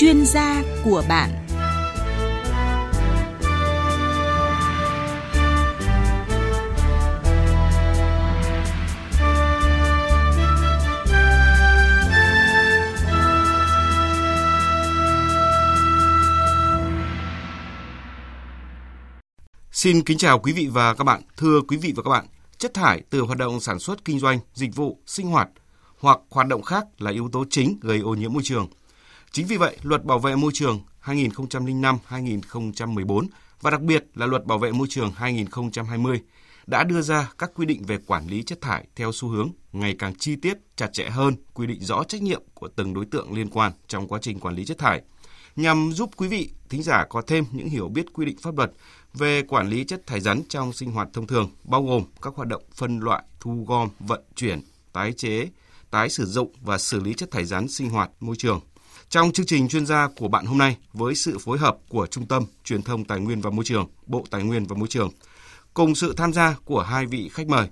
chuyên gia của bạn Xin kính chào quý vị và các bạn. Thưa quý vị và các bạn, chất thải từ hoạt động sản xuất kinh doanh, dịch vụ, sinh hoạt hoặc hoạt động khác là yếu tố chính gây ô nhiễm môi trường. Chính vì vậy, Luật Bảo vệ môi trường 2005-2014 và đặc biệt là Luật Bảo vệ môi trường 2020 đã đưa ra các quy định về quản lý chất thải theo xu hướng ngày càng chi tiết, chặt chẽ hơn, quy định rõ trách nhiệm của từng đối tượng liên quan trong quá trình quản lý chất thải, nhằm giúp quý vị thính giả có thêm những hiểu biết quy định pháp luật về quản lý chất thải rắn trong sinh hoạt thông thường, bao gồm các hoạt động phân loại, thu gom, vận chuyển, tái chế, tái sử dụng và xử lý chất thải rắn sinh hoạt môi trường. Trong chương trình chuyên gia của bạn hôm nay, với sự phối hợp của Trung tâm Truyền thông Tài nguyên và Môi trường, Bộ Tài nguyên và Môi trường, cùng sự tham gia của hai vị khách mời,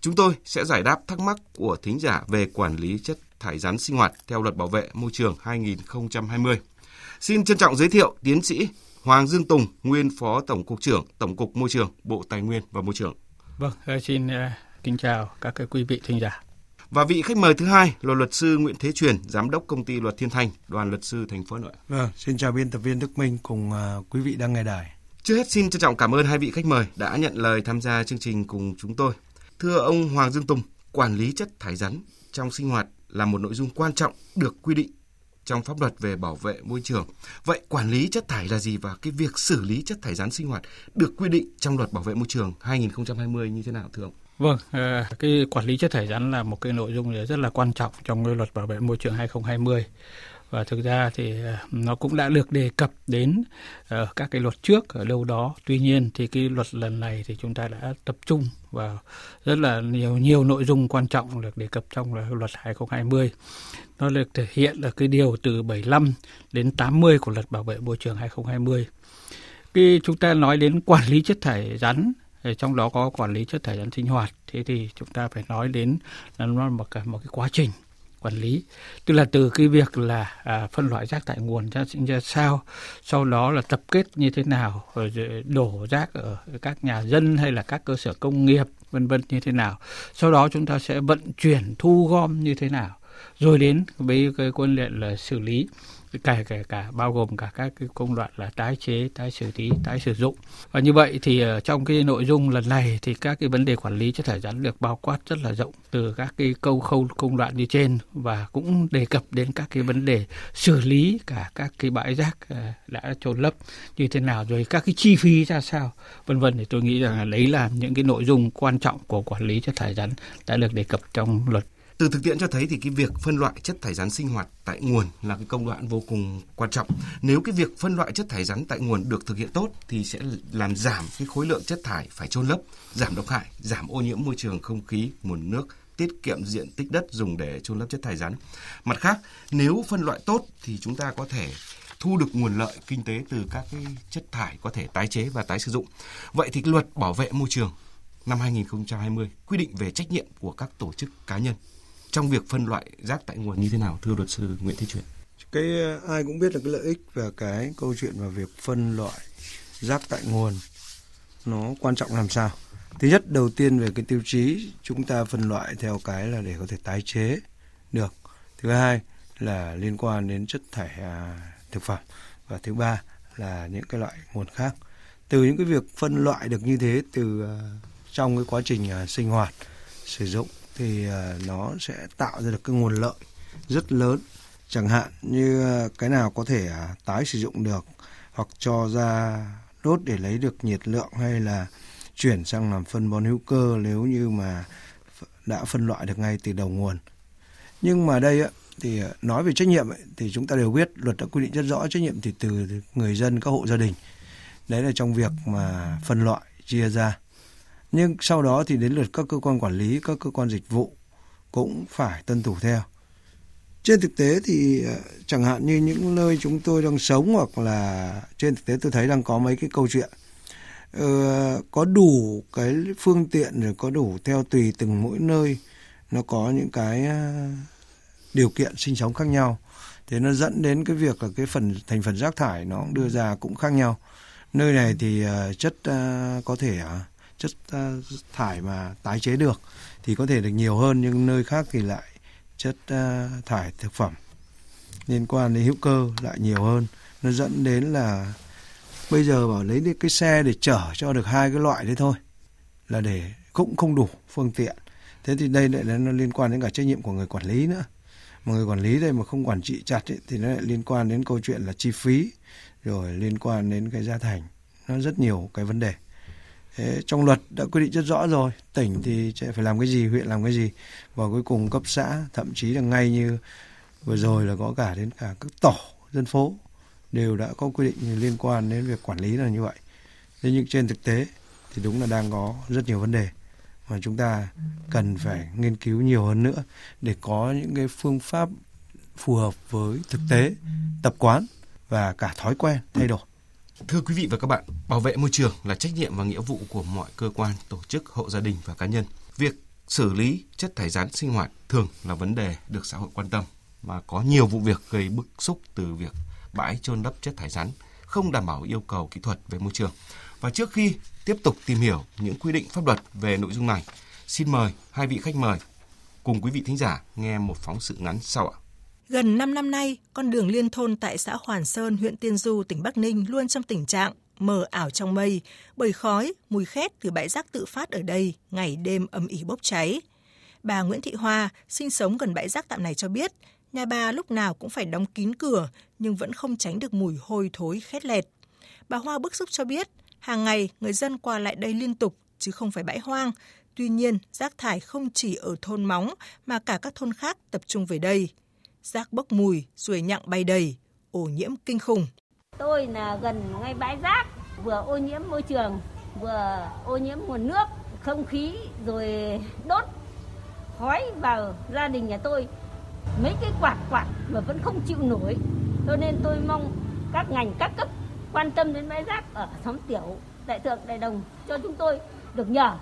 chúng tôi sẽ giải đáp thắc mắc của thính giả về quản lý chất thải rắn sinh hoạt theo Luật Bảo vệ Môi trường 2020. Xin trân trọng giới thiệu tiến sĩ Hoàng Dương Tùng, nguyên Phó Tổng cục trưởng Tổng cục Môi trường, Bộ Tài nguyên và Môi trường. Vâng, ờ, xin ờ, kính chào các quý vị thính giả. Và vị khách mời thứ hai là luật sư Nguyễn Thế Truyền, giám đốc công ty Luật Thiên Thanh, đoàn luật sư thành phố Hà Nội. Vâng, xin chào biên tập viên Đức Minh cùng uh, quý vị đang nghe đài. Trước hết xin trân trọng cảm ơn hai vị khách mời đã nhận lời tham gia chương trình cùng chúng tôi. Thưa ông Hoàng Dương Tùng, quản lý chất thải rắn trong sinh hoạt là một nội dung quan trọng được quy định trong pháp luật về bảo vệ môi trường. Vậy quản lý chất thải là gì và cái việc xử lý chất thải rắn sinh hoạt được quy định trong luật bảo vệ môi trường 2020 như thế nào thưa ông? Vâng, ờ, cái quản lý chất thải rắn là một cái nội dung rất là quan trọng trong cái luật bảo vệ môi trường 2020 và thực ra thì ờ, nó cũng đã được đề cập đến ở các cái luật trước ở đâu đó. Tuy nhiên thì cái luật lần này thì chúng ta đã tập trung vào rất là nhiều nhiều nội dung quan trọng được đề cập trong luật 2020 nó được thể hiện ở cái điều từ 75 đến 80 của luật bảo vệ môi trường 2020 khi chúng ta nói đến quản lý chất thải rắn trong đó có quản lý chất thải rắn sinh hoạt. Thế thì chúng ta phải nói đến là nó một cái một cái quá trình quản lý. Tức là từ cái việc là à, phân loại rác tại nguồn ra sinh ra sao sau đó là tập kết như thế nào rồi đổ rác ở các nhà dân hay là các cơ sở công nghiệp vân vân như thế nào. Sau đó chúng ta sẽ vận chuyển thu gom như thế nào. Rồi đến với cái quân luyện là xử lý cả cả cả bao gồm cả các cái công đoạn là tái chế, tái xử lý, tái sử dụng. Và như vậy thì ờ, trong cái nội dung lần này thì các cái vấn đề quản lý chất thải rắn được bao quát rất là rộng từ các cái câu khâu công đoạn như trên và cũng đề cập đến các cái vấn đề xử lý cả các cái bãi rác ờ, đã trôn lấp như thế nào rồi các cái chi phí ra sao vân vân thì tôi nghĩ rằng là đấy là những cái nội dung quan trọng của quản lý chất thải rắn đã được đề cập trong luật từ thực tiễn cho thấy thì cái việc phân loại chất thải rắn sinh hoạt tại nguồn là cái công đoạn vô cùng quan trọng. Nếu cái việc phân loại chất thải rắn tại nguồn được thực hiện tốt thì sẽ làm giảm cái khối lượng chất thải phải chôn lấp, giảm độc hại, giảm ô nhiễm môi trường không khí, nguồn nước, tiết kiệm diện tích đất dùng để chôn lấp chất thải rắn. Mặt khác, nếu phân loại tốt thì chúng ta có thể thu được nguồn lợi kinh tế từ các cái chất thải có thể tái chế và tái sử dụng. Vậy thì luật bảo vệ môi trường năm 2020 quy định về trách nhiệm của các tổ chức cá nhân trong việc phân loại rác tại nguồn như thế nào thưa luật sư Nguyễn Thế Truyền? Cái ờ, ai cũng biết là cái lợi ích và cái câu chuyện và việc phân loại rác tại nguồn nó quan trọng làm sao? Thứ nhất đầu tiên về cái tiêu chí chúng ta phân loại theo cái là để có thể tái chế được. Thứ hai là liên quan đến chất thải à, thực phẩm và thứ ba là những cái loại nguồn khác. Từ những cái việc phân loại được như thế từ uh, trong cái quá trình uh, sinh hoạt sử dụng thì ờ, nó sẽ tạo ra được cái nguồn lợi rất lớn. Chẳng hạn như ờ, cái nào có thể à, tái sử dụng được hoặc cho ra đốt để lấy được nhiệt lượng hay là chuyển sang làm phân bón hữu cơ nếu như mà đã phân loại được ngay từ đầu nguồn. Nhưng mà đây thì ờ, nói về trách nhiệm thì chúng ta đều biết luật đã quy định rất rõ trách nhiệm thì từ người dân, các hộ gia đình. Đấy là trong việc mà phân loại, chia ra nhưng sau đó thì đến lượt các cơ quan quản lý, các cơ quan dịch vụ cũng phải tuân thủ theo. Trên thực tế thì ờ, chẳng hạn như những nơi chúng tôi đang sống hoặc là trên thực tế tôi thấy đang có mấy cái câu chuyện ờ, có đủ cái phương tiện rồi có đủ theo tùy từng mỗi nơi nó có những cái ờ, điều kiện sinh sống khác nhau thế nó dẫn đến cái việc là cái phần thành phần rác thải nó đưa ra cũng khác nhau nơi này thì ờ, chất có thể chất ờ, thải mà tái chế được thì có thể được nhiều hơn nhưng nơi khác thì lại chất ờ, thải thực phẩm liên quan đến hữu cơ lại nhiều hơn. Nó dẫn đến là bây giờ bảo lấy cái xe để chở cho được hai cái loại đấy thôi là để cũng không đủ phương tiện. Thế thì đây lại là nó liên quan đến cả trách nhiệm của người quản lý nữa. Mà người quản lý đây mà không quản trị chặt ấy, thì nó lại liên quan đến câu chuyện là chi phí rồi liên quan đến cái giá thành. Nó rất nhiều cái vấn đề. Thế trong luật đã quy định rất rõ rồi, tỉnh thì sẽ phải làm cái gì, huyện làm cái gì. Và cuối cùng cấp xã, thậm chí là ngay như vừa rồi là có cả đến cả các tổ dân phố đều đã có quy định liên quan đến việc quản lý là như vậy. Thế nhưng trên thực tế thì đúng là đang có rất nhiều vấn đề mà chúng ta cần phải nghiên cứu nhiều hơn nữa để có những cái phương pháp phù hợp với thực tế, tập quán và cả thói quen thay đổi. Thưa quý vị và các bạn, bảo vệ môi trường là trách nhiệm và nghĩa vụ của mọi cơ quan, tổ chức, hộ gia đình và cá nhân. Việc xử lý chất thải rắn sinh hoạt thường là vấn đề được xã hội quan tâm và có nhiều vụ việc gây bức xúc từ việc bãi trôn lấp chất thải rắn không đảm bảo yêu cầu kỹ thuật về môi trường. Và trước khi tiếp tục tìm hiểu những quy định pháp luật về nội dung này, xin mời hai vị khách mời cùng quý vị thính giả nghe một phóng sự ngắn sau ạ. Gần 5 năm nay, con đường liên thôn tại xã Hoàn Sơn, huyện Tiên Du, tỉnh Bắc Ninh luôn trong tình trạng mờ ảo trong mây bởi khói, mùi khét từ bãi rác tự phát ở đây ngày đêm âm ỉ bốc cháy. Bà Nguyễn Thị Hoa, sinh sống gần bãi rác tạm này cho biết, nhà bà lúc nào cũng phải đóng kín cửa nhưng vẫn không tránh được mùi hôi thối khét lẹt. Bà Hoa bức xúc cho biết, hàng ngày người dân qua lại đây liên tục chứ không phải bãi hoang. Tuy nhiên, rác thải không chỉ ở thôn Móng mà cả các thôn khác tập trung về đây rác bốc mùi, ruồi nhặng bay đầy, ô nhiễm kinh khủng. Tôi là gần ngay bãi rác, vừa ô nhiễm môi trường, vừa ô nhiễm nguồn nước, không khí rồi đốt khói vào gia đình nhà tôi. Mấy cái quạt quạt mà vẫn không chịu nổi. Cho nên tôi mong các ngành các cấp quan tâm đến bãi rác ở xóm tiểu, đại thượng, đại đồng cho chúng tôi được nhờ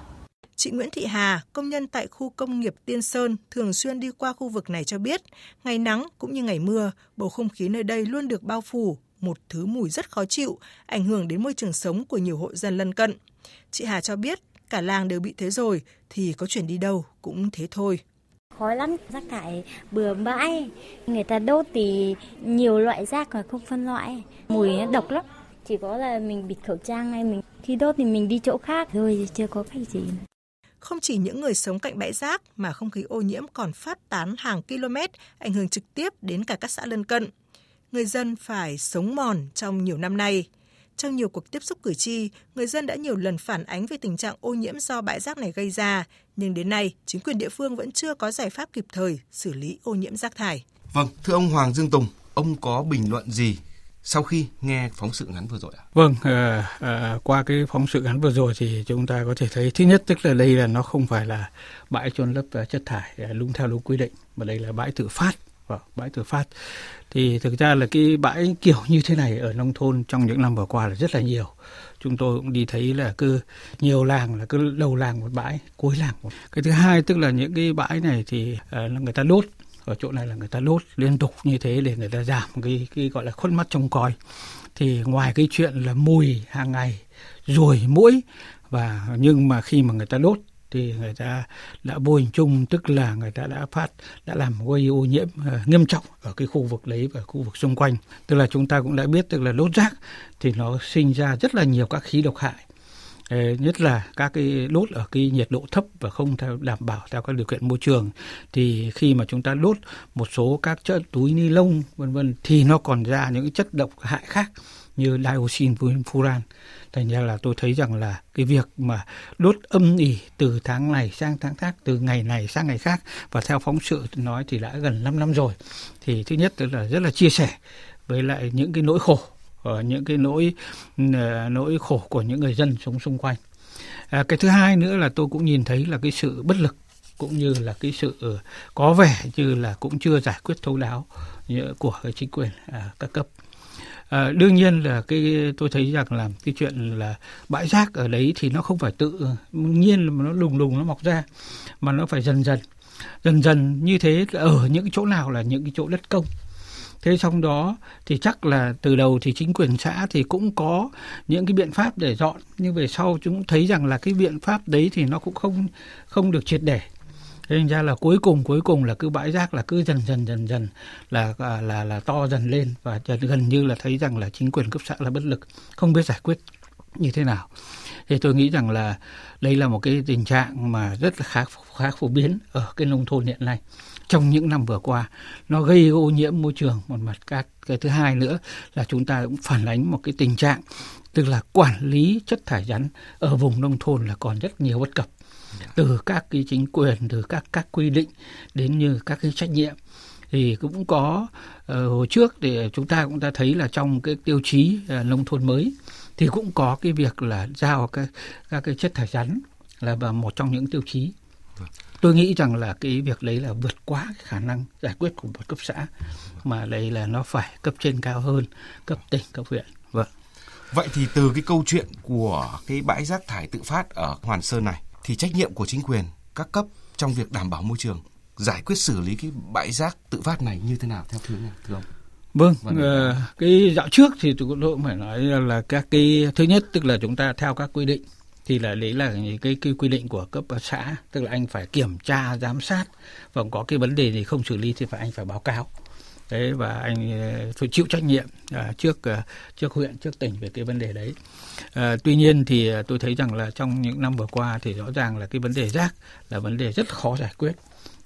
Chị Nguyễn Thị Hà, công nhân tại khu công nghiệp Tiên Sơn, thường xuyên đi qua khu vực này cho biết, ngày nắng cũng như ngày mưa, bầu không khí nơi đây luôn được bao phủ một thứ mùi rất khó chịu, ảnh hưởng đến môi trường sống của nhiều hộ dân lân cận. Chị Hà cho biết, cả làng đều bị thế rồi, thì có chuyển đi đâu cũng thế thôi. Khói lắm, rác thải bừa bãi, người ta đốt thì nhiều loại rác mà không phân loại, mùi nó độc lắm. Chỉ có là mình bịt khẩu trang hay mình khi đốt thì mình đi chỗ khác thôi, chưa có cách gì. Không chỉ những người sống cạnh bãi rác mà không khí ô nhiễm còn phát tán hàng km, ảnh hưởng trực tiếp đến cả các xã lân cận. Người dân phải sống mòn trong nhiều năm nay. Trong nhiều cuộc tiếp xúc cử tri, người dân đã nhiều lần phản ánh về tình trạng ô nhiễm do bãi rác này gây ra, nhưng đến nay, chính quyền địa phương vẫn chưa có giải pháp kịp thời xử lý ô nhiễm rác thải. Vâng, thưa ông Hoàng Dương Tùng, ông có bình luận gì sau khi nghe phóng sự ngắn vừa rồi ạ? Vâng, à, à, qua cái phóng sự ngắn vừa rồi thì chúng ta có thể thấy thứ nhất tức là đây là nó không phải là bãi chôn lấp ờ, chất thải đúng theo đúng quy định mà đây là bãi tự phát. Vâng, bãi tự phát. Thì thực ra là cái bãi kiểu như thế này ở nông thôn trong những năm vừa qua là rất là nhiều. Chúng tôi cũng đi thấy là cứ nhiều làng là cứ đầu làng một bãi cuối làng một. Cái thứ hai tức là những cái bãi này thì uh, người ta đốt ở chỗ này là người ta đốt liên tục như thế để người ta giảm cái cái gọi là khuất mắt trông coi thì ngoài cái chuyện là mùi hàng ngày ruồi mũi và nhưng mà khi mà người ta đốt thì người ta đã vô hình chung tức là người ta đã phát đã làm gây ô nhiễm uh, nghiêm trọng ở cái khu vực đấy và khu vực xung quanh. Tức là chúng ta cũng đã biết tức là đốt rác thì nó sinh ra rất là nhiều các khí độc hại. Ờ, nhất là các cái đốt ở cái nhiệt độ thấp và không theo, đảm bảo theo các điều kiện môi trường. Thì khi mà chúng ta đốt một số các chất túi ni lông, vân vân, thì nó còn ra những chất độc hại khác như dioxin furan. Thành ra là tôi thấy rằng là cái việc mà đốt âm ỉ từ tháng này sang tháng khác, từ ngày này sang ngày khác và theo phóng sự nói thì đã gần 5 năm rồi. Thì thứ nhất là rất là chia sẻ với lại những cái nỗi khổ ở những cái nỗi ờ, nỗi khổ của những người dân sống xung quanh. À, cái thứ hai nữa là tôi cũng nhìn thấy là cái sự bất lực cũng như là cái sự ờ, có vẻ như là cũng chưa giải quyết thấu đáo của chính quyền à, các cấp. À, đương nhiên là cái tôi thấy rằng là cái chuyện là bãi rác ở đấy thì nó không phải tự nhiên mà nó lùng lùng nó mọc ra mà nó phải dần dần dần dần như thế ở những chỗ nào là những cái chỗ đất công thế trong đó thì chắc là từ đầu thì chính quyền xã thì cũng có những cái biện pháp để dọn nhưng về sau chúng thấy rằng là cái biện pháp đấy thì nó cũng không không được triệt để. Thế nên ra là cuối cùng cuối cùng là cứ bãi rác là cứ dần dần dần dần là là là, là to dần lên và gần như là thấy rằng là chính quyền cấp xã là bất lực không biết giải quyết như thế nào. Thì tôi nghĩ rằng là đây là một cái tình trạng mà rất là khá khá phổ biến ở cái nông thôn hiện nay trong những năm vừa qua. Nó gây ô nhiễm môi trường một mặt. Các cái thứ hai nữa là chúng ta cũng phản ánh một cái tình trạng tức là quản lý chất thải rắn ở vùng nông thôn là còn rất nhiều bất cập. Từ các cái chính quyền từ các các quy định đến như các cái trách nhiệm. Thì cũng có uh, hồi trước thì chúng ta cũng đã thấy là trong cái tiêu chí uh, nông thôn mới thì cũng có cái việc là giao các các cái chất thải rắn là một trong những tiêu chí tôi nghĩ rằng là cái việc đấy là vượt quá cái khả năng giải quyết của một cấp xã mà đây là nó phải cấp trên cao hơn cấp tỉnh cấp huyện. Vâng. Vậy thì từ cái câu chuyện của cái bãi rác thải tự phát ở Hoàn Sơn này thì trách nhiệm của chính quyền các cấp trong việc đảm bảo môi trường giải quyết xử lý cái bãi rác tự phát này như thế nào theo thưa thưa ông? Vâng, uh, cái dạo trước thì tôi cũng phải nói là các cái thứ nhất tức là chúng ta theo các quy định thì là đấy là cái, cái quy định của cấp xã tức là anh phải kiểm tra giám sát. Và có cái vấn đề gì không xử lý thì phải anh phải báo cáo. Đấy và anh ờ, phải chịu trách nhiệm à, trước ờ, trước huyện trước tỉnh về cái vấn đề đấy. À, tuy nhiên thì tôi thấy rằng là trong những năm vừa qua thì rõ ràng là cái vấn đề rác là vấn đề rất khó giải quyết.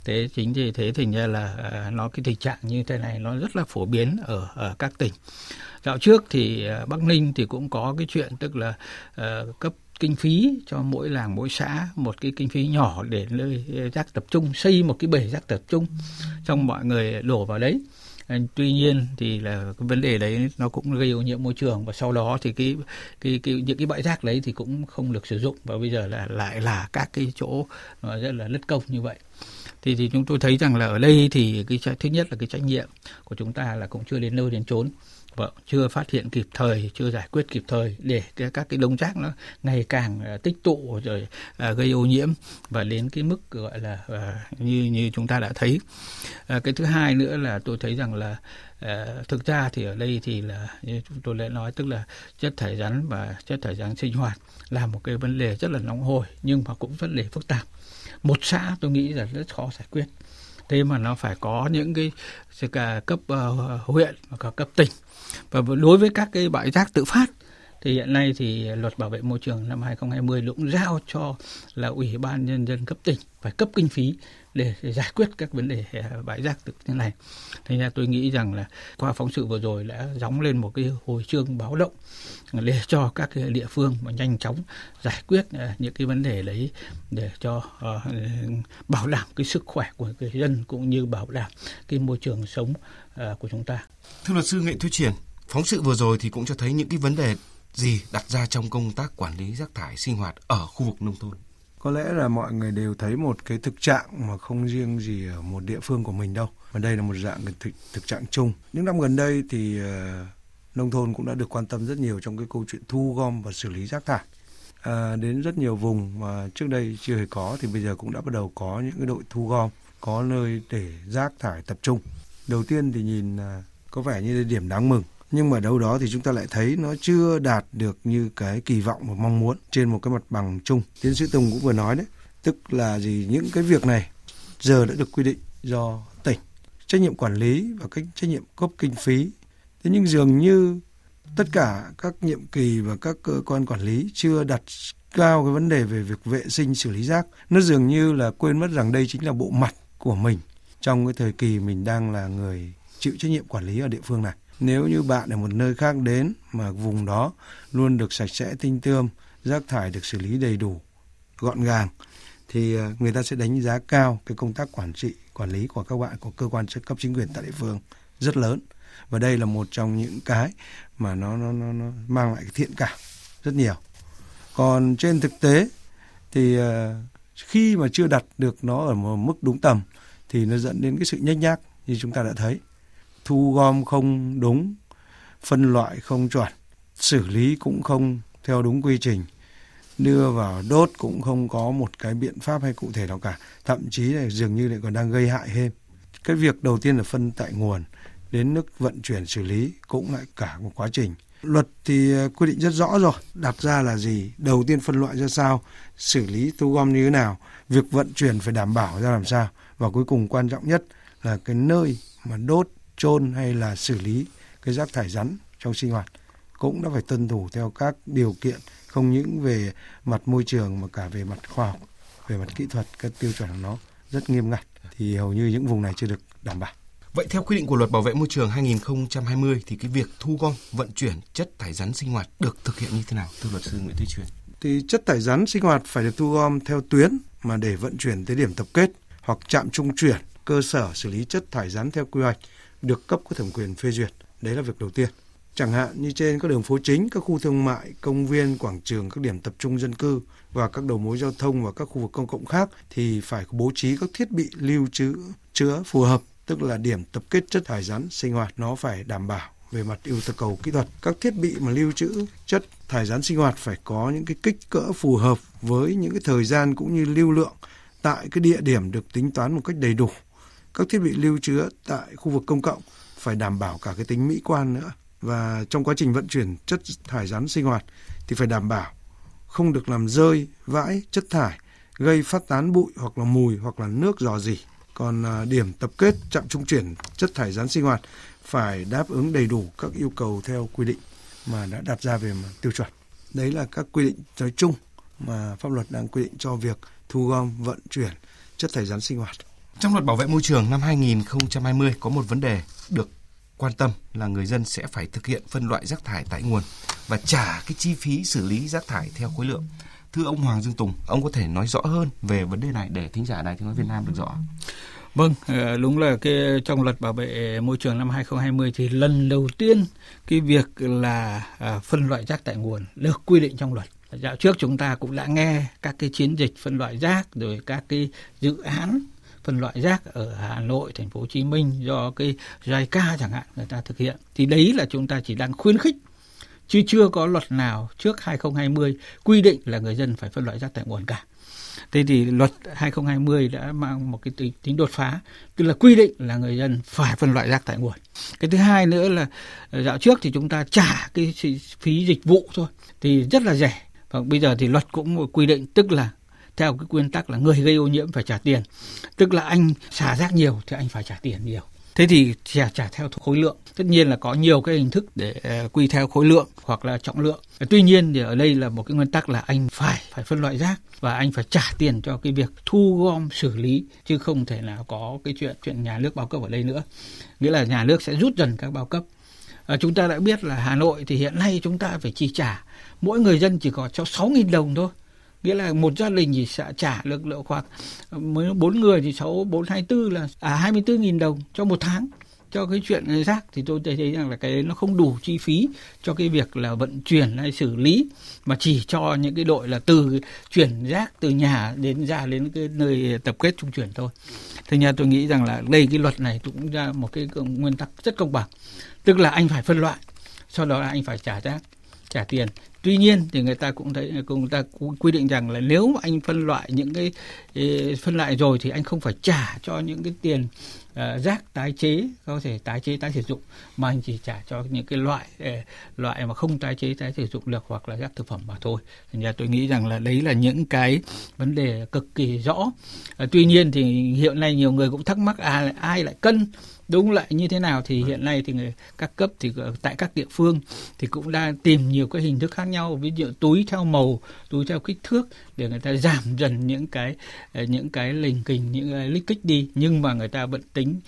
Thế chính vì thế thì ra là nó cái tình trạng như thế này nó rất là phổ biến ở, ở các tỉnh. Dạo trước thì bắc ninh thì cũng có cái chuyện tức là uh, cấp kinh phí cho mỗi làng mỗi xã một cái kinh phí nhỏ để nơi rác tập trung xây một cái bể rác tập trung trong mọi người đổ vào đấy. Ờ, tuy nhiên thì là cái vấn đề đấy nó cũng gây ô nhiễm môi trường và sau đó thì cái cái, cái những cái bãi rác đấy thì cũng không được sử dụng và bây giờ là lại là các cái chỗ rất là lất công như vậy. Thì thì chúng tôi thấy rằng là ở đây thì cái thứ nhất là cái trách nhiệm của chúng ta là cũng chưa đến nơi đến chốn vâng, chưa phát hiện kịp thời chưa giải quyết kịp thời để cái, các cái đống rác nó ngày càng uh, tích tụ rồi uh, gây ô nhiễm và đến cái mức gọi là uh, như như chúng ta đã thấy. Uh, cái thứ hai nữa là tôi thấy rằng là uh, thực ra thì ở đây thì là như chúng tôi đã nói tức là chất thải rắn và chất thải rắn sinh hoạt là một cái vấn đề rất là nóng hổi nhưng mà cũng vấn đề phức tạp. Một xã tôi nghĩ là rất khó giải quyết thế mà nó phải có những cái cả cấp uh, huyện và cả cấp tỉnh. Và đối với các cái bãi rác tự phát thì hiện nay thì luật bảo vệ môi trường năm 2020 cũng giao cho là ủy ban nhân dân cấp tỉnh phải cấp kinh phí để, để giải quyết các vấn đề à, bãi rác tự thế này. Thế nên tôi nghĩ rằng là qua phóng sự vừa rồi đã gióng lên một cái hồi chương báo động để cho các cái địa phương mà nhanh chóng giải quyết à, những cái vấn đề đấy để cho uh, bảo đảm cái sức khỏe của người dân cũng như bảo đảm cái môi trường sống uh, của chúng ta. Thưa luật sư Nghệ Thúy Triển, phóng sự vừa rồi thì cũng cho thấy những cái vấn đề gì đặt ra trong công tác quản lý rác thải sinh hoạt ở khu vực nông thôn? Có lẽ là mọi người đều thấy một cái thực trạng mà không riêng gì ở một địa phương của mình đâu, mà đây là một dạng thực, thực trạng chung. Những năm gần đây thì uh, nông thôn cũng đã được quan tâm rất nhiều trong cái câu chuyện thu gom và xử lý rác thải. À, đến rất nhiều vùng mà trước đây chưa hề có thì bây giờ cũng đã bắt đầu có những cái đội thu gom, có nơi để rác thải tập trung. Đầu tiên thì nhìn uh, có vẻ như là điểm đáng mừng nhưng mà đâu đó thì chúng ta lại thấy nó chưa đạt được như cái kỳ vọng và mong muốn trên một cái mặt bằng chung. Tiến sĩ Tùng cũng vừa nói đấy, tức là gì những cái việc này giờ đã được quy định do tỉnh trách nhiệm quản lý và cách trách nhiệm cấp kinh phí. Thế nhưng dường như tất cả các nhiệm kỳ và các cơ quan quản lý chưa đặt cao cái vấn đề về việc vệ sinh xử lý rác. Nó dường như là quên mất rằng đây chính là bộ mặt của mình trong cái thời kỳ mình đang là người chịu trách nhiệm quản lý ở địa phương này. Nếu như bạn ở một nơi khác đến mà vùng đó luôn được sạch sẽ tinh tươm, rác thải được xử lý đầy đủ, gọn gàng thì ờ, người ta sẽ đánh giá cao cái công tác quản trị, quản lý của các bạn của cơ quan cấp chính quyền tại địa phương rất lớn. Và đây là một trong những cái mà nó nó nó, nó mang lại cái thiện cảm rất nhiều. Còn trên thực tế thì ờ, khi mà chưa đặt được nó ở một mức đúng tầm thì nó dẫn đến cái sự nhách nhác như chúng ta đã thấy thu gom không đúng, phân loại không chuẩn, xử lý cũng không theo đúng quy trình, đưa vào đốt cũng không có một cái biện pháp hay cụ thể nào cả, thậm chí là dường như lại còn đang gây hại thêm. Cái việc đầu tiên là phân tại nguồn, đến nước vận chuyển xử lý cũng lại cả một quá trình. Luật thì à, quy định rất rõ rồi, đặt ra là gì, đầu tiên phân loại ra sao, xử lý thu gom như thế nào, việc vận chuyển phải đảm bảo ra làm sao và cuối cùng quan trọng nhất là cái nơi mà đốt, chôn hay là xử lý cái rác thải rắn trong sinh hoạt cũng đã phải tuân thủ theo các điều kiện không những về mặt môi trường mà cả về mặt khoa học, về mặt kỹ thuật các tiêu chuẩn của nó rất nghiêm ngặt thì hầu như những vùng này chưa được đảm bảo. Vậy theo quy định của Luật Bảo vệ môi trường 2020 thì cái việc thu gom, vận chuyển chất thải rắn sinh hoạt được thực hiện như thế nào thưa luật sư Nguyễn Thế Truyền? Thì chất thải rắn sinh hoạt phải được thu gom theo tuyến mà để vận chuyển tới điểm tập kết hoặc trạm trung chuyển, cơ sở xử lý chất thải rắn theo quy hoạch được cấp có thẩm quyền phê duyệt. Đấy là việc đầu tiên. Chẳng hạn như trên các đường phố chính, các khu thương mại, công viên, quảng trường, các điểm tập trung dân cư và các đầu mối giao thông và các khu vực công cộng khác thì phải bố trí các thiết bị lưu trữ chứa phù hợp, tức là điểm tập kết chất thải rắn sinh hoạt nó phải đảm bảo về mặt yêu cầu kỹ thuật. Các thiết bị mà lưu trữ chất thải rắn sinh hoạt phải có những cái kích cỡ phù hợp với những cái thời gian cũng như lưu lượng tại cái địa điểm được tính toán một cách đầy đủ. Các thiết bị lưu chứa tại khu vực công cộng phải đảm bảo cả cái tính mỹ quan nữa và trong quá trình vận chuyển chất thải rắn sinh hoạt thì phải đảm bảo không được làm rơi, vãi chất thải, gây phát tán bụi hoặc là mùi hoặc là nước dò dỉ. Còn à, điểm tập kết trạm trung chuyển chất thải rắn sinh hoạt phải đáp ứng đầy đủ các yêu cầu theo quy định mà đã đặt ra về tiêu chuẩn. Đấy là các quy định nói chung mà pháp luật đang quy định cho việc thu gom, vận chuyển chất thải rắn sinh hoạt. Trong luật bảo vệ môi trường năm 2020 có một vấn đề được quan tâm là người dân sẽ phải thực hiện phân loại rác thải tại nguồn và trả cái chi phí xử lý rác thải theo khối lượng. Thưa ông Hoàng Dương Tùng, ông có thể nói rõ hơn về vấn đề này để thính giả này thì nói Việt Nam được rõ. Vâng, ờ, đúng là cái trong luật bảo vệ môi trường năm 2020 thì lần đầu tiên cái việc là ờ, phân loại rác tại nguồn được quy định trong luật. Dạo trước chúng ta cũng đã nghe các cái chiến dịch phân loại rác rồi các cái dự án phân loại rác ở Hà Nội, thành phố Hồ Chí Minh do cái JICA chẳng hạn người ta thực hiện. Thì đấy là chúng ta chỉ đang khuyến khích chứ chưa có luật nào trước 2020 quy định là người dân phải phân loại rác tại nguồn cả. Thế thì luật 2020 đã mang một cái tính đột phá, tức là quy định là người dân phải phân loại rác tại nguồn. Cái thứ hai nữa là ờ, dạo trước thì chúng ta trả cái phí dịch vụ thôi thì rất là rẻ. Và bây giờ thì luật cũng quy định tức là theo cái nguyên tắc là người gây ô nhiễm phải trả tiền. Tức là anh xả rác nhiều thì anh phải trả tiền nhiều. Thế thì trả trả theo khối lượng. Tất nhiên là có nhiều cái hình thức để ờ, quy theo khối lượng hoặc là trọng lượng. Tuy nhiên thì ở đây là một cái nguyên tắc là anh phải phải phân loại rác và anh phải trả tiền cho cái việc thu gom xử lý chứ không thể là có cái chuyện chuyện nhà nước bao cấp ở đây nữa. Nghĩa là nhà nước sẽ rút dần các bao cấp. À, chúng ta đã biết là Hà Nội thì hiện nay chúng ta phải chi trả. Mỗi người dân chỉ có cho 6.000 đồng thôi nghĩa là một gia đình thì sẽ trả được lượng khoảng mới bốn người thì sáu bốn hai tư là à hai mươi bốn nghìn đồng cho một tháng cho cái chuyện rác thì tôi thấy rằng là cái nó không đủ chi phí cho cái việc là vận chuyển hay xử lý mà chỉ cho những cái đội là từ chuyển rác từ nhà đến ra đến cái nơi tập kết trung chuyển thôi. Thế nhà tôi nghĩ rằng là đây cái luật này cũng ra một cái nguyên tắc rất công bằng. Tức là anh phải phân loại, sau đó là anh phải trả rác, trả tiền. Tuy nhiên thì người ta cũng thấy cũng ta cũng quy định rằng là nếu mà anh phân loại những cái phân loại rồi thì anh không phải trả cho những cái tiền uh, rác tái chế có thể tái chế tái sử dụng mà anh chỉ trả cho những cái loại uh, loại mà không tái chế tái sử dụng được hoặc là rác thực phẩm mà thôi. Thành ra tôi nghĩ rằng là đấy là những cái vấn đề cực kỳ rõ. Uh, tuy nhiên thì hiện nay nhiều người cũng thắc mắc à ai lại cân đúng lại như thế nào thì hiện nay thì người, các cấp thì tại các địa phương thì cũng đang tìm nhiều cái hình thức khác nhau. Ví dụ túi theo màu túi theo kích thước để người ta giảm dần những cái ờ, những cái lình kình những cái lích kích đi. Nhưng mà người ta vẫn tính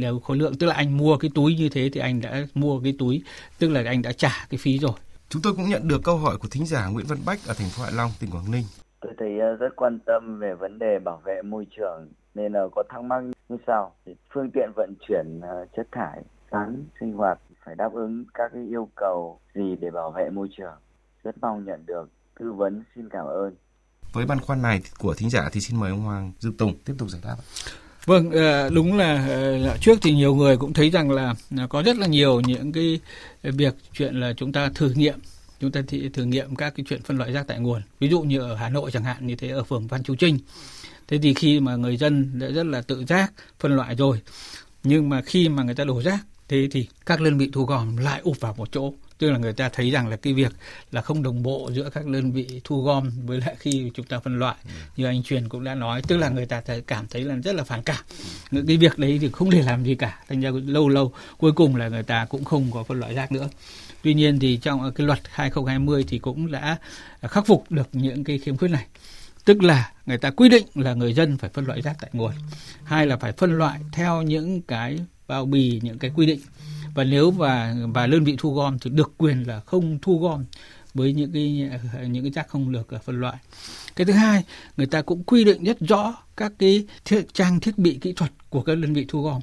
đều khối lượng tức là anh mua cái túi như thế thì anh đã mua cái túi tức là anh đã trả cái phí rồi. Chúng tôi cũng nhận được câu hỏi của thính giả Nguyễn Văn Bách ở thành phố Hạ Long tỉnh Quảng Ninh. Tôi thấy ờ, rất quan tâm về vấn đề bảo vệ môi trường nên là có thắc mắc như sau phương tiện vận chuyển ờ, chất thải rắn sinh hoạt phải đáp ứng các cái yêu cầu gì để bảo vệ môi trường. Rất mong nhận được tư vấn xin cảm ơn. Với băn khoăn này của thính giả thì xin mời ông Hoàng Dương Tùng tiếp tục giải đáp Vâng, ờ, đúng là ờ, trước thì nhiều người cũng thấy rằng là có rất là nhiều những cái việc chuyện là chúng ta thử nghiệm chúng ta thử nghiệm các cái chuyện phân loại rác tại nguồn. Ví dụ như ở Hà Nội chẳng hạn như thế ở phường Văn Chu Trinh thế thì khi mà người dân đã rất là tự giác phân loại rồi nhưng mà khi mà người ta đổ rác thế thì các đơn vị thu gom lại ụp vào một chỗ. Tức là người ta thấy rằng là cái việc là không đồng bộ giữa các đơn vị thu gom với lại khi chúng ta phân loại. Như anh truyền cũng đã nói tức là người ta cảm thấy là rất là phản cảm. Những cái việc đấy thì không thể làm gì cả. Thành ra lâu lâu cuối cùng là người ta cũng không có phân loại rác nữa. Tuy nhiên thì trong cái luật 2020 thì cũng đã khắc phục được những cái khiếm khuyết này tức là người ta quy định là người dân phải phân loại rác tại nguồn hai là phải phân loại theo những cái bao bì những cái quy định và nếu và và đơn vị thu gom thì được quyền là không thu gom với những cái những cái rác không được à, phân loại. Cái thứ hai, người ta cũng quy định rất rõ các cái thiết, trang thiết bị kỹ thuật của các đơn vị thu gom.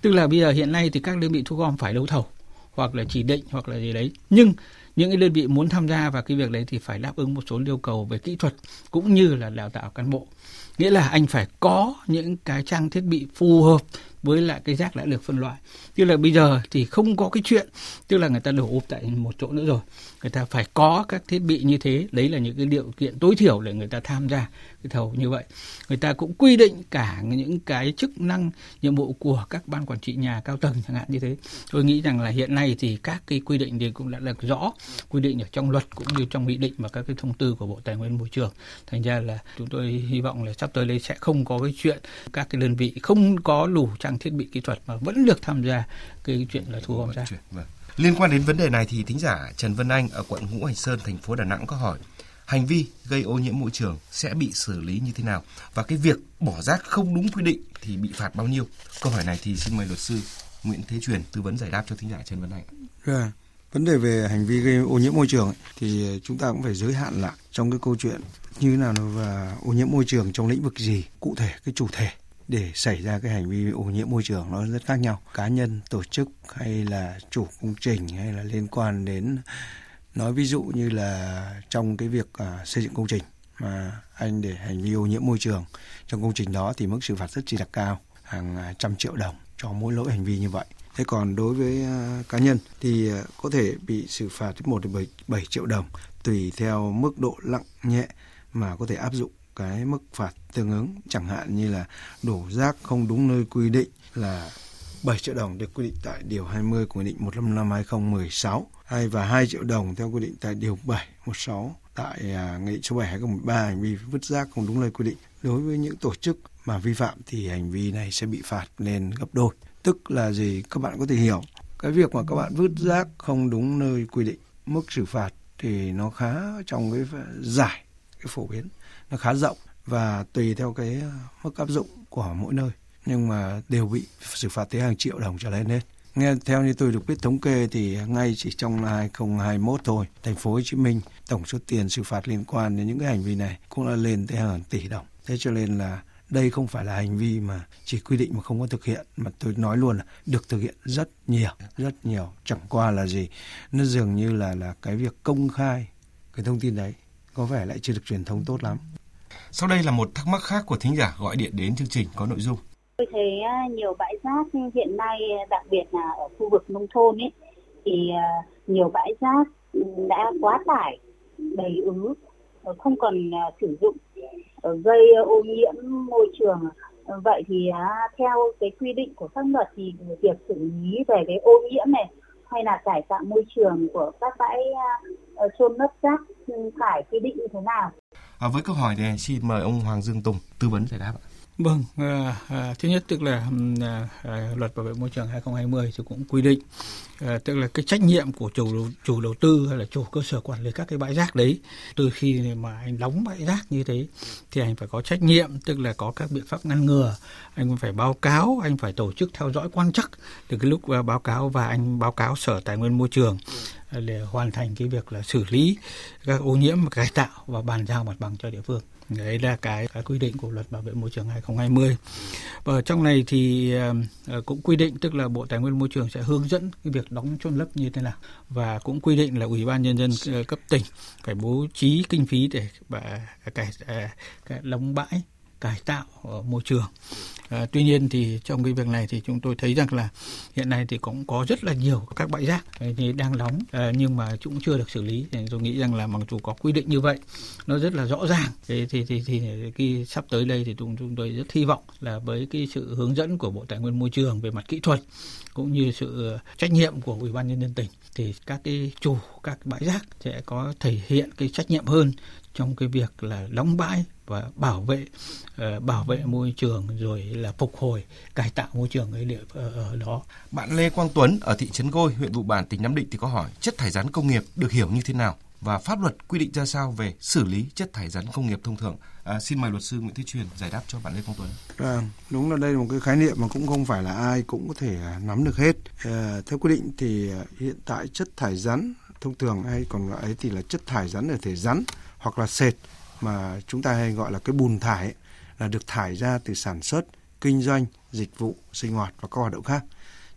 Tức là bây giờ hiện nay thì các đơn vị thu gom phải đấu thầu hoặc là chỉ định hoặc là gì đấy. Nhưng những cái đơn vị muốn tham gia vào cái việc đấy thì phải đáp ứng một số yêu cầu về kỹ thuật cũng như là đào tạo cán bộ. Nghĩa là anh phải có những cái trang thiết bị phù hợp với lại cái rác đã được phân loại. Tức là bây giờ thì không có cái chuyện, tức là người ta đổ ụp tại một chỗ nữa rồi. Người ta phải có các thiết bị như thế. Đấy là những cái điều kiện tối thiểu để người ta tham gia cái thầu như vậy. Người ta cũng quy định cả những cái chức năng, nhiệm vụ của các ban quản trị nhà cao tầng chẳng hạn như thế. Tôi nghĩ rằng là hiện nay thì các cái quy định thì cũng đã được rõ, quy định ở trong luật cũng như trong nghị định và các cái thông tư của bộ tài nguyên môi trường. Thành ra là chúng tôi hy vọng là sắp tới đây sẽ không có cái chuyện các cái đơn vị không có đủ trang thiết bị kỹ thuật mà vẫn được tham gia cái chuyện là thu gom rác. Vâng. Liên quan đến vấn đề này thì thính giả Trần Vân Anh ở quận Ngũ Hành Sơn, thành phố Đà Nẵng có hỏi hành vi gây ô nhiễm môi trường sẽ bị xử lý như thế nào và cái việc bỏ rác không đúng quy định thì bị phạt bao nhiêu? Câu hỏi này thì xin mời luật sư Nguyễn Thế Truyền tư vấn giải đáp cho thính giả Trần Vân Anh. Yeah. Vấn đề về hành vi gây ô nhiễm môi trường thì chúng ta cũng phải giới hạn lại trong cái câu chuyện như thế nào và ô nhiễm môi trường trong lĩnh vực gì cụ thể cái chủ thể để xảy ra cái hành vi ô nhiễm môi trường nó rất khác nhau. Cá nhân tổ chức hay là chủ công trình hay là liên quan đến nói ví dụ như là trong cái việc à, xây dựng công trình mà anh để hành vi ô nhiễm môi trường trong công trình đó thì mức xử phạt rất chi là cao hàng à, trăm triệu đồng cho mỗi lỗi hành vi như vậy. Thế còn đối với à, cá nhân thì à, có thể bị xử phạt từ một đến 7, 7 triệu đồng tùy theo mức độ nặng nhẹ mà có thể áp dụng cái mức phạt tương ứng, chẳng hạn như là đổ rác không đúng nơi quy định là 7 triệu đồng được quy định tại điều 20 của Nghị định 155 2016 hay và 2 triệu đồng theo quy định tại điều 7 16 tại à, Nghị định số 7 2013 hành vi vứt rác không đúng nơi quy định. Đối với những tổ chức mà vi phạm thì hành vi này sẽ bị phạt lên gấp đôi. Tức là gì? Các bạn có thể hiểu cái việc mà các bạn vứt rác không đúng nơi quy định, mức xử phạt thì nó khá trong cái giải cái phổ biến nó khá rộng và tùy theo cái ờ, mức áp dụng của mỗi nơi nhưng mà đều bị xử phạt tới hàng triệu đồng trở lên hết. Nghe theo như tôi được biết thống kê thì ngay chỉ trong năm 2021 thôi, thành phố Hồ Chí Minh tổng số tiền xử phạt liên quan đến những cái hành vi này cũng đã lên tới hàng tỷ đồng. Thế cho nên là đây không phải là hành vi mà chỉ quy định mà không có thực hiện mà tôi nói luôn là được thực hiện rất nhiều, rất nhiều. Chẳng qua là gì, nó dường như là là cái việc công khai cái thông tin đấy có vẻ lại chưa được truyền thông tốt lắm. Sau đây là một thắc mắc khác của thính giả gọi điện đến chương trình có nội dung. Tôi thấy à, nhiều bãi rác hiện nay đặc biệt là ở khu vực nông thôn ấy thì à, nhiều bãi rác đã quá tải, đầy ứ, không còn à, sử dụng gây ô nhiễm môi trường. Vậy thì theo cái quy định của pháp luật thì việc xử lý về cái ô nhiễm này hay là cải tạo môi trường của các bãi chôn lấp rác phải quy định như thế nào? À, với câu hỏi này xin mời ông Hoàng Dương Tùng tư vấn giải đáp ạ. Vâng, à, à, thứ nhất tức là à, à, luật bảo vệ môi trường 2020 thì cũng quy định à, tức là cái trách nhiệm của chủ chủ đầu tư hay là chủ cơ sở quản lý các cái bãi rác đấy từ khi mà anh đóng bãi rác như thế thì anh phải có trách nhiệm tức là có các biện pháp ngăn ngừa. Anh phải báo cáo anh phải tổ chức theo dõi quan chắc từ cái lúc báo cáo và anh báo cáo sở tài nguyên môi trường để hoàn thành cái việc là xử lý các ô nhiễm cải tạo và bàn giao mặt bằng cho địa phương đấy là cái, cái quy định của luật bảo vệ môi trường 2020 và trong này thì uh, cũng quy định tức là bộ tài nguyên môi trường sẽ hướng dẫn cái việc đóng chôn lấp như thế nào và cũng quy định là ủy ban nhân dân uh, cấp tỉnh phải bố trí kinh phí để và cải uh, cái đóng bãi cải tạo ở môi trường À, tuy nhiên thì trong cái việc này thì chúng tôi thấy rằng là hiện nay thì cũng có rất là nhiều các bãi rác ờ, thì đang nóng à, nhưng mà cũng chưa được xử lý. Thì tôi nghĩ rằng là mặc dù có quy định như vậy nó rất là rõ ràng. Thế thì thì thì, thì khi sắp tới đây thì chúng chúng tôi rất hy vọng là với cái sự hướng dẫn của Bộ Tài nguyên Môi trường về mặt kỹ thuật cũng như sự trách nhiệm của Ủy ban nhân dân tỉnh thì các cái chủ các bãi rác sẽ có thể hiện cái trách nhiệm hơn trong cái việc là đóng bãi và bảo vệ uh, bảo vệ môi trường rồi là phục hồi cải tạo môi trường ở địa ở, ở đó. Bạn Lê Quang Tuấn ở thị trấn Gôi, huyện Vụ Bản, tỉnh Nam Định thì có hỏi chất thải rắn công nghiệp được hiểu như thế nào và pháp luật quy định ra sao về xử lý chất thải rắn công nghiệp thông thường. À, xin mời luật sư Nguyễn Thế Truyền giải đáp cho bạn Lê Quang Tuấn. À, đúng là đây là một cái khái niệm mà cũng không phải là ai cũng có thể à, nắm được hết. À, theo quy định thì à, hiện tại chất thải rắn thông thường hay còn gọi ấy thì là chất thải rắn ở thể rắn hoặc là sệt mà chúng ta hay gọi là cái bùn thải ấy, là được thải ra từ sản xuất, kinh doanh, dịch vụ, sinh hoạt và các hoạt động khác.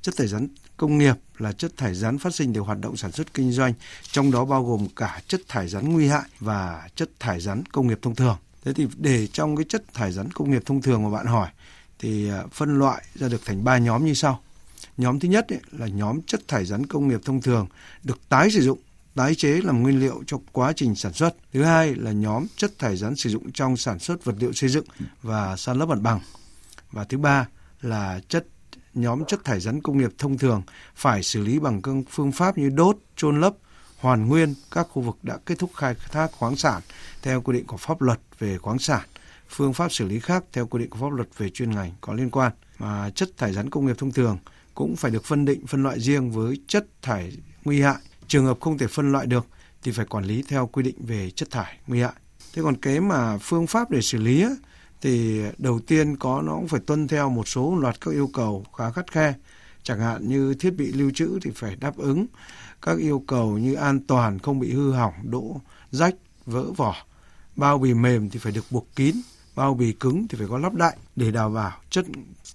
Chất thải rắn công nghiệp là chất thải rắn phát sinh từ hoạt động sản xuất kinh doanh, trong đó bao gồm cả chất thải rắn nguy hại và chất thải rắn công nghiệp thông thường. Thế thì để trong cái chất thải rắn công nghiệp thông thường mà bạn hỏi thì à, phân loại ra được thành ba nhóm như sau. Nhóm thứ nhất ấy, là nhóm chất thải rắn công nghiệp thông thường được tái sử dụng tái chế làm nguyên liệu cho quá trình sản xuất. Thứ hai là nhóm chất thải rắn sử dụng trong sản xuất vật liệu xây dựng và san lấp mặt bằng. Và thứ ba là chất nhóm chất thải rắn công nghiệp thông thường phải xử lý bằng các phương pháp như đốt, chôn lấp, hoàn nguyên các khu vực đã kết thúc khai thác khoáng sản theo quy định của pháp luật về khoáng sản, phương pháp xử lý khác theo quy định của pháp luật về chuyên ngành có liên quan. Mà chất thải rắn công nghiệp thông thường cũng phải được phân định phân loại riêng với chất thải nguy hại Trường hợp không thể phân loại được thì phải quản lý theo quy định về chất thải nguy hại. Thế còn cái mà phương pháp để xử lý thì đầu tiên có nó cũng phải tuân theo một số loạt các yêu cầu khá khắt khe. Chẳng hạn như thiết bị lưu trữ thì phải đáp ứng các yêu cầu như an toàn không bị hư hỏng, đỗ rách, vỡ vỏ. Bao bì mềm thì phải được buộc kín, bao bì cứng thì phải có lắp đậy để đảm bảo chất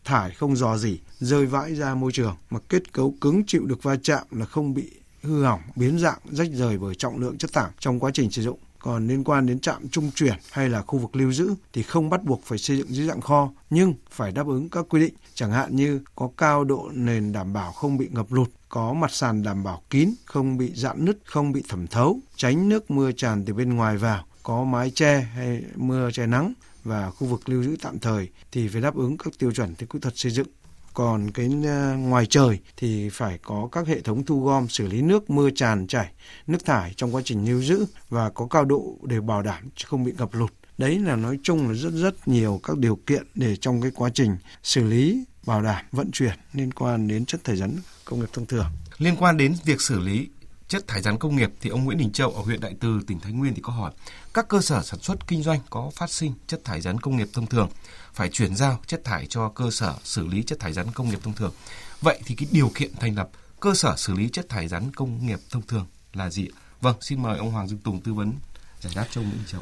thải không dò dỉ rơi vãi ra môi trường mà kết cấu cứng chịu được va chạm là không bị hư hỏng, biến dạng, rách rời bởi trọng lượng chất thải trong quá trình sử dụng. Còn liên quan đến trạm trung chuyển hay là khu vực lưu giữ thì không bắt buộc phải xây dựng dưới dạng kho, nhưng phải đáp ứng các quy định, chẳng hạn như có cao độ nền đảm bảo không bị ngập lụt, có mặt sàn đảm bảo kín, không bị dạn nứt, không bị thẩm thấu, tránh nước mưa tràn từ bên ngoài vào, có mái che hay mưa che nắng và khu vực lưu giữ tạm thời thì phải đáp ứng các tiêu chuẩn theo kỹ thuật xây dựng còn cái ờ, ngoài trời thì phải có các hệ thống thu gom, xử lý nước, mưa tràn chảy, nước thải trong quá trình lưu giữ và có cao độ để bảo đảm không bị ngập lụt. Đấy là nói chung là rất rất nhiều các điều kiện để trong cái quá trình xử lý, bảo đảm, vận chuyển liên quan đến chất thải rắn công nghiệp thông thường. Liên quan đến việc xử lý chất thải rắn công nghiệp thì ông Nguyễn Đình Châu ở huyện Đại Từ, tỉnh Thái Nguyên thì có hỏi các cơ sở sản xuất kinh doanh có phát sinh chất thải rắn công nghiệp thông thường phải chuyển giao chất thải cho cơ sở xử lý chất thải rắn công nghiệp thông thường. Vậy thì cái điều kiện thành lập cơ sở xử lý chất thải rắn công nghiệp thông thường là gì? Vâng, xin mời ông Hoàng Dương Tùng tư vấn giải đáp cho ông Nguyễn Châu.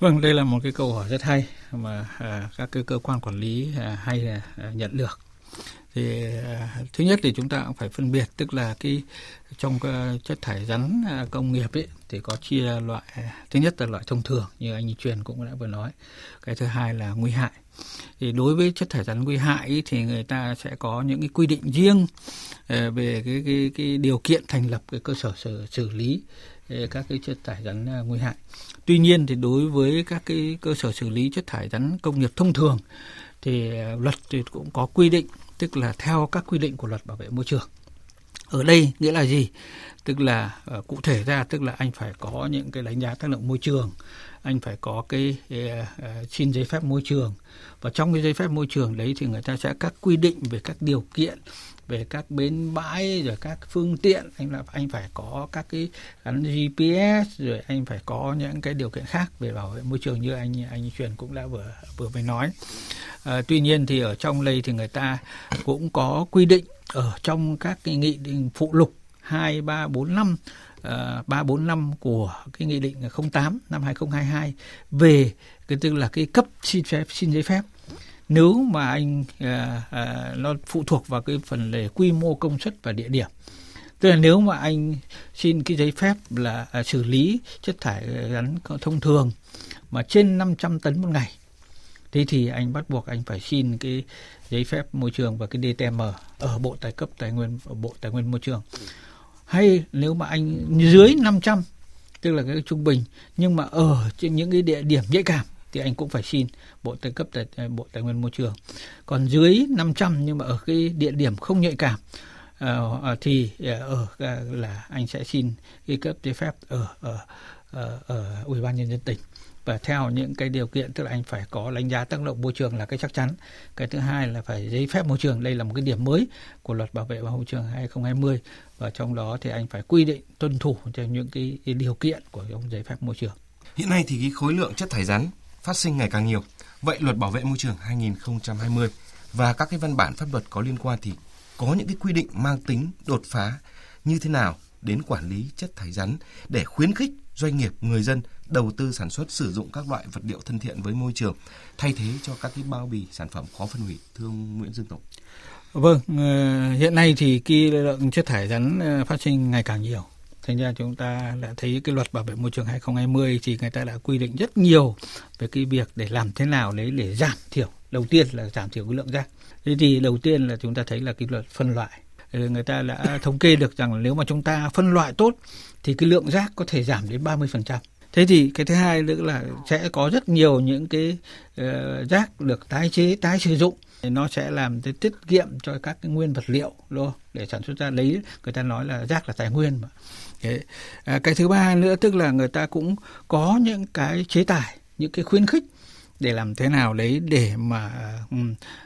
Vâng, đây là một cái câu hỏi rất hay mà à, các cái cơ quan quản lý à, hay à, nhận được thì à, thứ nhất thì chúng ta cũng phải phân biệt tức là cái trong ờ, chất thải rắn à, công nghiệp ấy thì có chia loại à, thứ nhất là loại thông thường như anh truyền cũng đã vừa nói cái thứ hai là nguy hại thì đối với chất thải rắn nguy hại ý, thì người ta sẽ có những cái quy định riêng về cái cái cái điều kiện thành lập cái cơ sở xử, xử lý các cái chất thải rắn nguy hại. Tuy nhiên thì đối với các cái cơ sở xử lý chất thải rắn công nghiệp thông thường thì luật thì cũng có quy định tức là theo các quy định của luật bảo vệ môi trường. Ở đây nghĩa là gì? Tức là uh, cụ thể ra tức là anh phải có những cái đánh giá tác động môi trường, anh phải có cái uh, uh, xin giấy phép môi trường và trong cái giấy phép môi trường đấy thì người ta sẽ các quy định về các điều kiện về các bến bãi rồi các phương tiện anh là anh phải có các cái gắn GPS rồi anh phải có những cái điều kiện khác về bảo vệ môi trường như anh anh truyền cũng đã vừa vừa mới nói. À, tuy nhiên thì ở trong đây thì người ta cũng có quy định ở trong các cái nghị định phụ lục hai ba bốn năm ờ, ba bốn năm của cái nghị định 08 năm 2022 về cái tức là cái cấp xin phép xin giấy phép nếu mà anh à, à, nó phụ thuộc vào cái phần lề quy mô công suất và địa điểm. Tức là nếu mà anh xin cái giấy phép là à, xử lý chất thải rắn thông thường mà trên 500 tấn một ngày thế thì anh bắt buộc anh phải xin cái giấy phép môi trường và cái DTM e ở bộ tài cấp tài nguyên ở bộ tài nguyên môi trường. Hay nếu mà anh dưới 500 tức là cái trung bình nhưng mà ở trên những cái địa điểm nhạy cảm thì anh cũng phải xin bộ tài cấp tài bộ tài nguyên môi trường. Còn dưới 500 nhưng mà ở cái địa điểm không nhạy cảm uh, thì ờ, ở uh, là anh sẽ xin cái cấp giấy phép ở ở ở, ở ủy ban nhân dân tỉnh. Và theo những cái điều kiện tức là anh phải có đánh giá tác động môi trường là cái chắc chắn. Cái thứ hai là phải giấy phép môi trường. Đây là một cái điểm mới của luật bảo vệ môi trường 2020 và trong đó thì anh phải quy định tuân thủ theo những cái, cái điều kiện của ông giấy phép môi trường. Hiện nay thì cái khối lượng chất thải rắn phát sinh ngày càng nhiều vậy luật bảo vệ môi trường 2020 và các cái văn bản pháp luật có liên quan thì có những cái quy định mang tính đột phá như thế nào đến quản lý chất thải rắn để khuyến khích doanh nghiệp, người dân đầu tư sản xuất sử dụng các loại vật liệu thân thiện với môi trường thay thế cho các cái bao bì sản phẩm khó phân hủy thưa ông Nguyễn Dương Tổng. Vâng, ờ, hiện nay thì cái lượng chất thải rắn ờ, phát sinh ngày càng nhiều. Thành ra chúng ta đã thấy cái luật bảo vệ môi trường 2020 thì người ta đã quy định rất nhiều về cái việc để làm thế nào đấy để giảm thiểu. Đầu tiên là giảm thiểu cái lượng rác. Thế thì đầu tiên là chúng ta thấy là cái luật phân loại ờ, người ta đã thống kê được rằng nếu mà chúng ta phân loại tốt thì cái lượng rác có thể giảm đến 30%. Thế thì cái thứ hai nữa là sẽ có rất nhiều những cái uh, rác được tái chế, tái sử dụng nó sẽ làm cái tiết kiệm cho các cái nguyên vật liệu luôn để sản xuất ra lấy người ta nói là rác là tài nguyên mà. Đấy. à, cái thứ ba nữa tức là người ta cũng có những cái chế tài, những cái khuyến khích để làm thế nào đấy để mà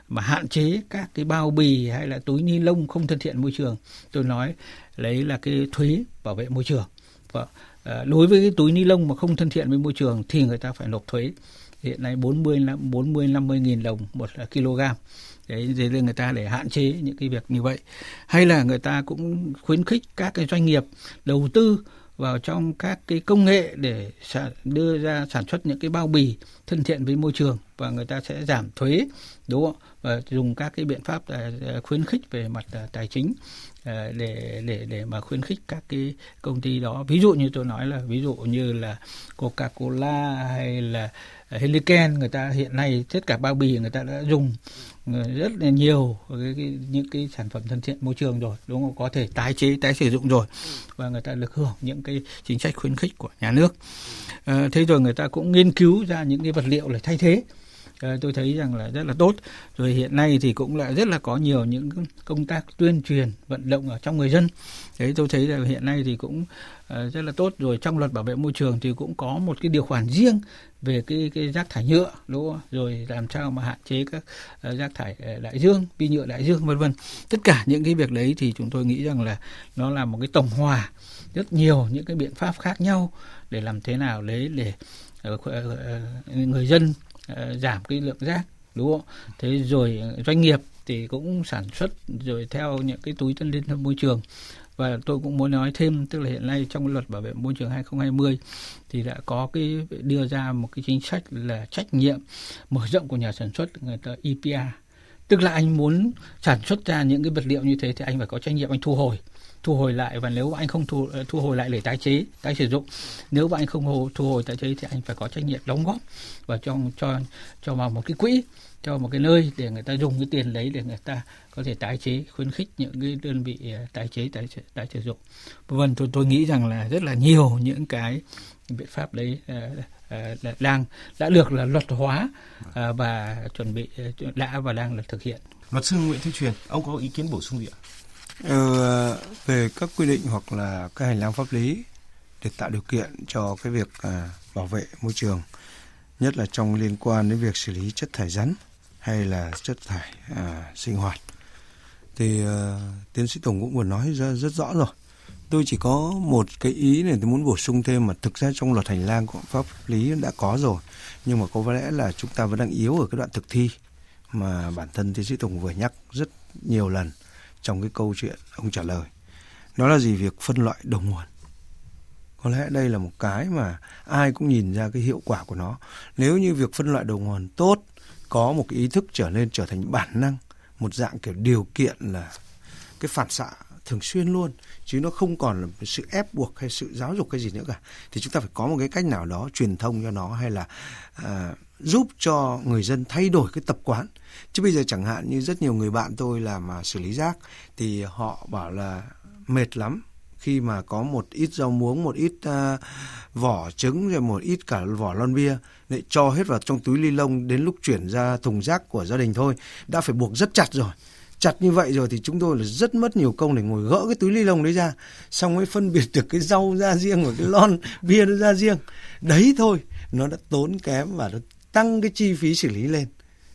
mà hạn chế các cái bao bì hay là túi ni lông không thân thiện môi trường. Tôi nói lấy là cái thuế bảo vệ môi trường. Và à, đối với cái túi ni lông mà không thân thiện với môi trường thì người ta phải nộp thuế. Hiện nay 40 40 50 nghìn đồng một à, kg đấy để người ta để hạn chế những cái việc như vậy. Hay là người ta cũng khuyến khích các cái doanh nghiệp đầu tư vào trong các cái công nghệ để đưa ra sản xuất những cái bao bì thân thiện với môi trường và người ta sẽ giảm thuế, đúng không và dùng các cái biện pháp à, à, khuyến khích về mặt à, tài chính. Ờ, để để để mà khuyến khích các cái công ty đó. Ví dụ như tôi nói là ví dụ như là Coca-Cola hay là ờ, Heliken người ta hiện nay tất cả bao bì người ta đã dùng ờ, rất là nhiều cái, cái, những cái sản phẩm thân thiện môi trường rồi đúng không? Có thể tái chế tái sử dụng rồi. Và người ta được hưởng những cái chính sách khuyến khích của nhà nước. À, thế rồi người ta cũng nghiên cứu ra những cái vật liệu để thay thế. Ờ, tôi thấy rằng là rất là tốt. Rồi hiện nay thì cũng là rất là có nhiều những công tác tuyên truyền, vận động ở trong người dân. Đấy, tôi thấy là hiện nay thì cũng ờ, rất là tốt. Rồi trong luật bảo vệ môi trường thì cũng có một cái điều khoản riêng về cái cái rác thải nhựa, đúng không? rồi làm sao mà hạn chế các ờ, rác thải đại dương vi nhựa đại dương, vân vân. Tất cả những cái việc đấy thì chúng tôi nghĩ rằng là nó là một cái tổng hòa rất nhiều những cái biện pháp khác nhau để làm thế nào đấy để người dân Ờ, giảm cái lượng rác, đúng không? Thế rồi ờ, doanh nghiệp thì cũng sản xuất rồi theo những cái túi thân liên môi trường. Và tôi cũng muốn nói thêm, tức là hiện nay trong luật bảo vệ môi trường 2020 thì đã có cái, đưa ra một cái chính sách là trách nhiệm mở rộng của nhà sản xuất, người ta EPR tức là anh muốn sản xuất ra những cái vật liệu như thế thì anh phải có trách nhiệm anh thu hồi thu hồi lại và nếu anh không thu ờ, thu hồi lại để tái chế tái sử dụng. Nếu mà anh không thu hồi tái chế thì anh phải có trách nhiệm đóng góp và cho cho cho vào một cái quỹ cho một cái nơi để người ta dùng cái tiền đấy để người ta có thể tái chế khuyến khích những cái đơn vị ờ, tái chế tái tái sử dụng. Vân tôi tôi nghĩ rằng là rất là nhiều những cái biện pháp đấy uh, uh, đang đã được là luật hóa uh, và chuẩn bị đã và đang là thực hiện. Luật sư Nguyễn Thế Truyền ông có ý kiến bổ sung gì ạ? Ờ, về các quy định hoặc là các hành lang pháp lý để tạo điều kiện cho cái việc à, bảo vệ môi trường nhất là trong liên quan đến việc xử lý chất thải rắn hay là chất thải à, sinh hoạt. Thì à, tiến sĩ tổng cũng vừa nói ra rất rõ rồi. Tôi chỉ có một cái ý này tôi muốn bổ sung thêm mà thực ra trong luật hành lang của pháp lý đã có rồi nhưng mà có lẽ là chúng ta vẫn đang yếu ở cái đoạn thực thi mà bản thân tiến sĩ tùng vừa nhắc rất nhiều lần trong cái câu chuyện ông trả lời. Đó là gì? Việc phân loại đầu nguồn. Có lẽ đây là một cái mà ai cũng nhìn ra cái hiệu quả của nó. Nếu như việc phân loại đầu nguồn tốt có một cái ý thức trở nên trở thành bản năng một dạng kiểu điều kiện là cái phản xạ thường xuyên luôn chứ nó không còn là sự ép buộc hay sự giáo dục hay gì nữa cả thì chúng ta phải có một cái cách nào đó truyền thông cho nó hay là à, giúp cho người dân thay đổi cái tập quán. Chứ bây giờ chẳng hạn như rất nhiều người bạn tôi làm mà xử lý rác thì họ bảo là mệt lắm. Khi mà có một ít rau muống một ít uh, vỏ trứng rồi một ít cả vỏ lon bia lại cho hết vào trong túi ni lông đến lúc chuyển ra thùng rác của gia đình thôi đã phải buộc rất chặt rồi. Chặt như vậy rồi thì chúng tôi là rất mất nhiều công để ngồi gỡ cái túi ni lông đấy ra. Xong mới phân biệt được cái rau ra riêng và cái lon bia nó ra riêng. Đấy thôi nó đã tốn kém và nó tăng cái chi phí xử lý lên.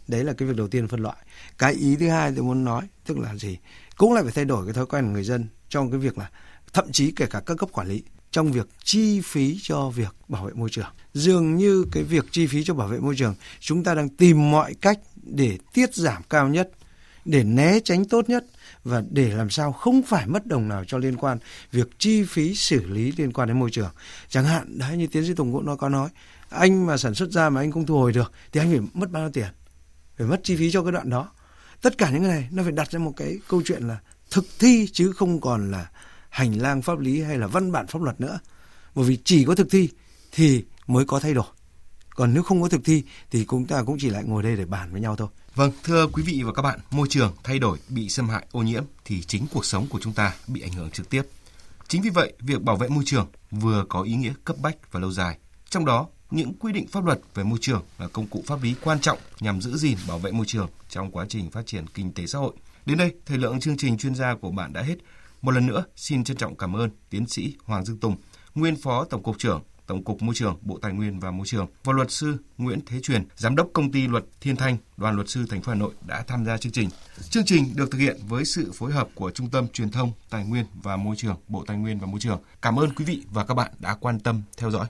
Đấy là cái việc đầu tiên phân loại. Cái ý thứ hai tôi muốn nói tức là gì? Cũng lại phải thay đổi cái thói quen của người dân trong cái việc là thậm chí kể cả các cấp quản lý trong việc chi phí cho việc bảo vệ môi trường. Dường như cái việc chi phí cho bảo vệ môi trường chúng ta đang tìm mọi cách để tiết giảm cao nhất, để né tránh tốt nhất và để làm sao không phải mất đồng nào cho liên quan việc chi phí xử lý liên quan đến môi trường. Chẳng hạn đấy như tiến sĩ Tùng cũng nó có nói, anh mà sản xuất ra mà anh không thu hồi được thì anh phải mất bao nhiêu tiền? Phải mất chi phí cho cái đoạn đó. Tất cả những cái này nó phải đặt ra một cái câu chuyện là thực thi chứ không còn là hành lang pháp lý hay là văn bản pháp luật nữa. Bởi vì chỉ có thực thi thì mới có thay đổi. Còn nếu không có thực thi thì chúng ta cũng chỉ lại ngồi đây để bàn với nhau thôi. Vâng, thưa quý vị và các bạn, môi trường thay đổi, bị xâm hại, ô nhiễm thì chính cuộc sống của chúng ta bị ảnh hưởng trực tiếp. Chính vì vậy, việc bảo vệ môi trường vừa có ý nghĩa cấp bách và lâu dài. Trong đó, những quy định pháp luật về môi trường là công cụ pháp lý quan trọng nhằm giữ gìn bảo vệ môi trường trong quá trình phát triển kinh tế xã hội. Đến đây, thời lượng chương trình chuyên gia của bạn đã hết. Một lần nữa, xin trân trọng cảm ơn tiến sĩ Hoàng Dương Tùng, nguyên phó tổng cục trưởng Tổng cục Môi trường, Bộ Tài nguyên và Môi trường và luật sư Nguyễn Thế Truyền, giám đốc công ty luật Thiên Thanh, đoàn luật sư thành phố Hà Nội đã tham gia chương trình. Chương trình được thực hiện với sự phối hợp của Trung tâm Truyền thông Tài nguyên và Môi trường, Bộ Tài nguyên và Môi trường. Cảm ơn quý vị và các bạn đã quan tâm theo dõi.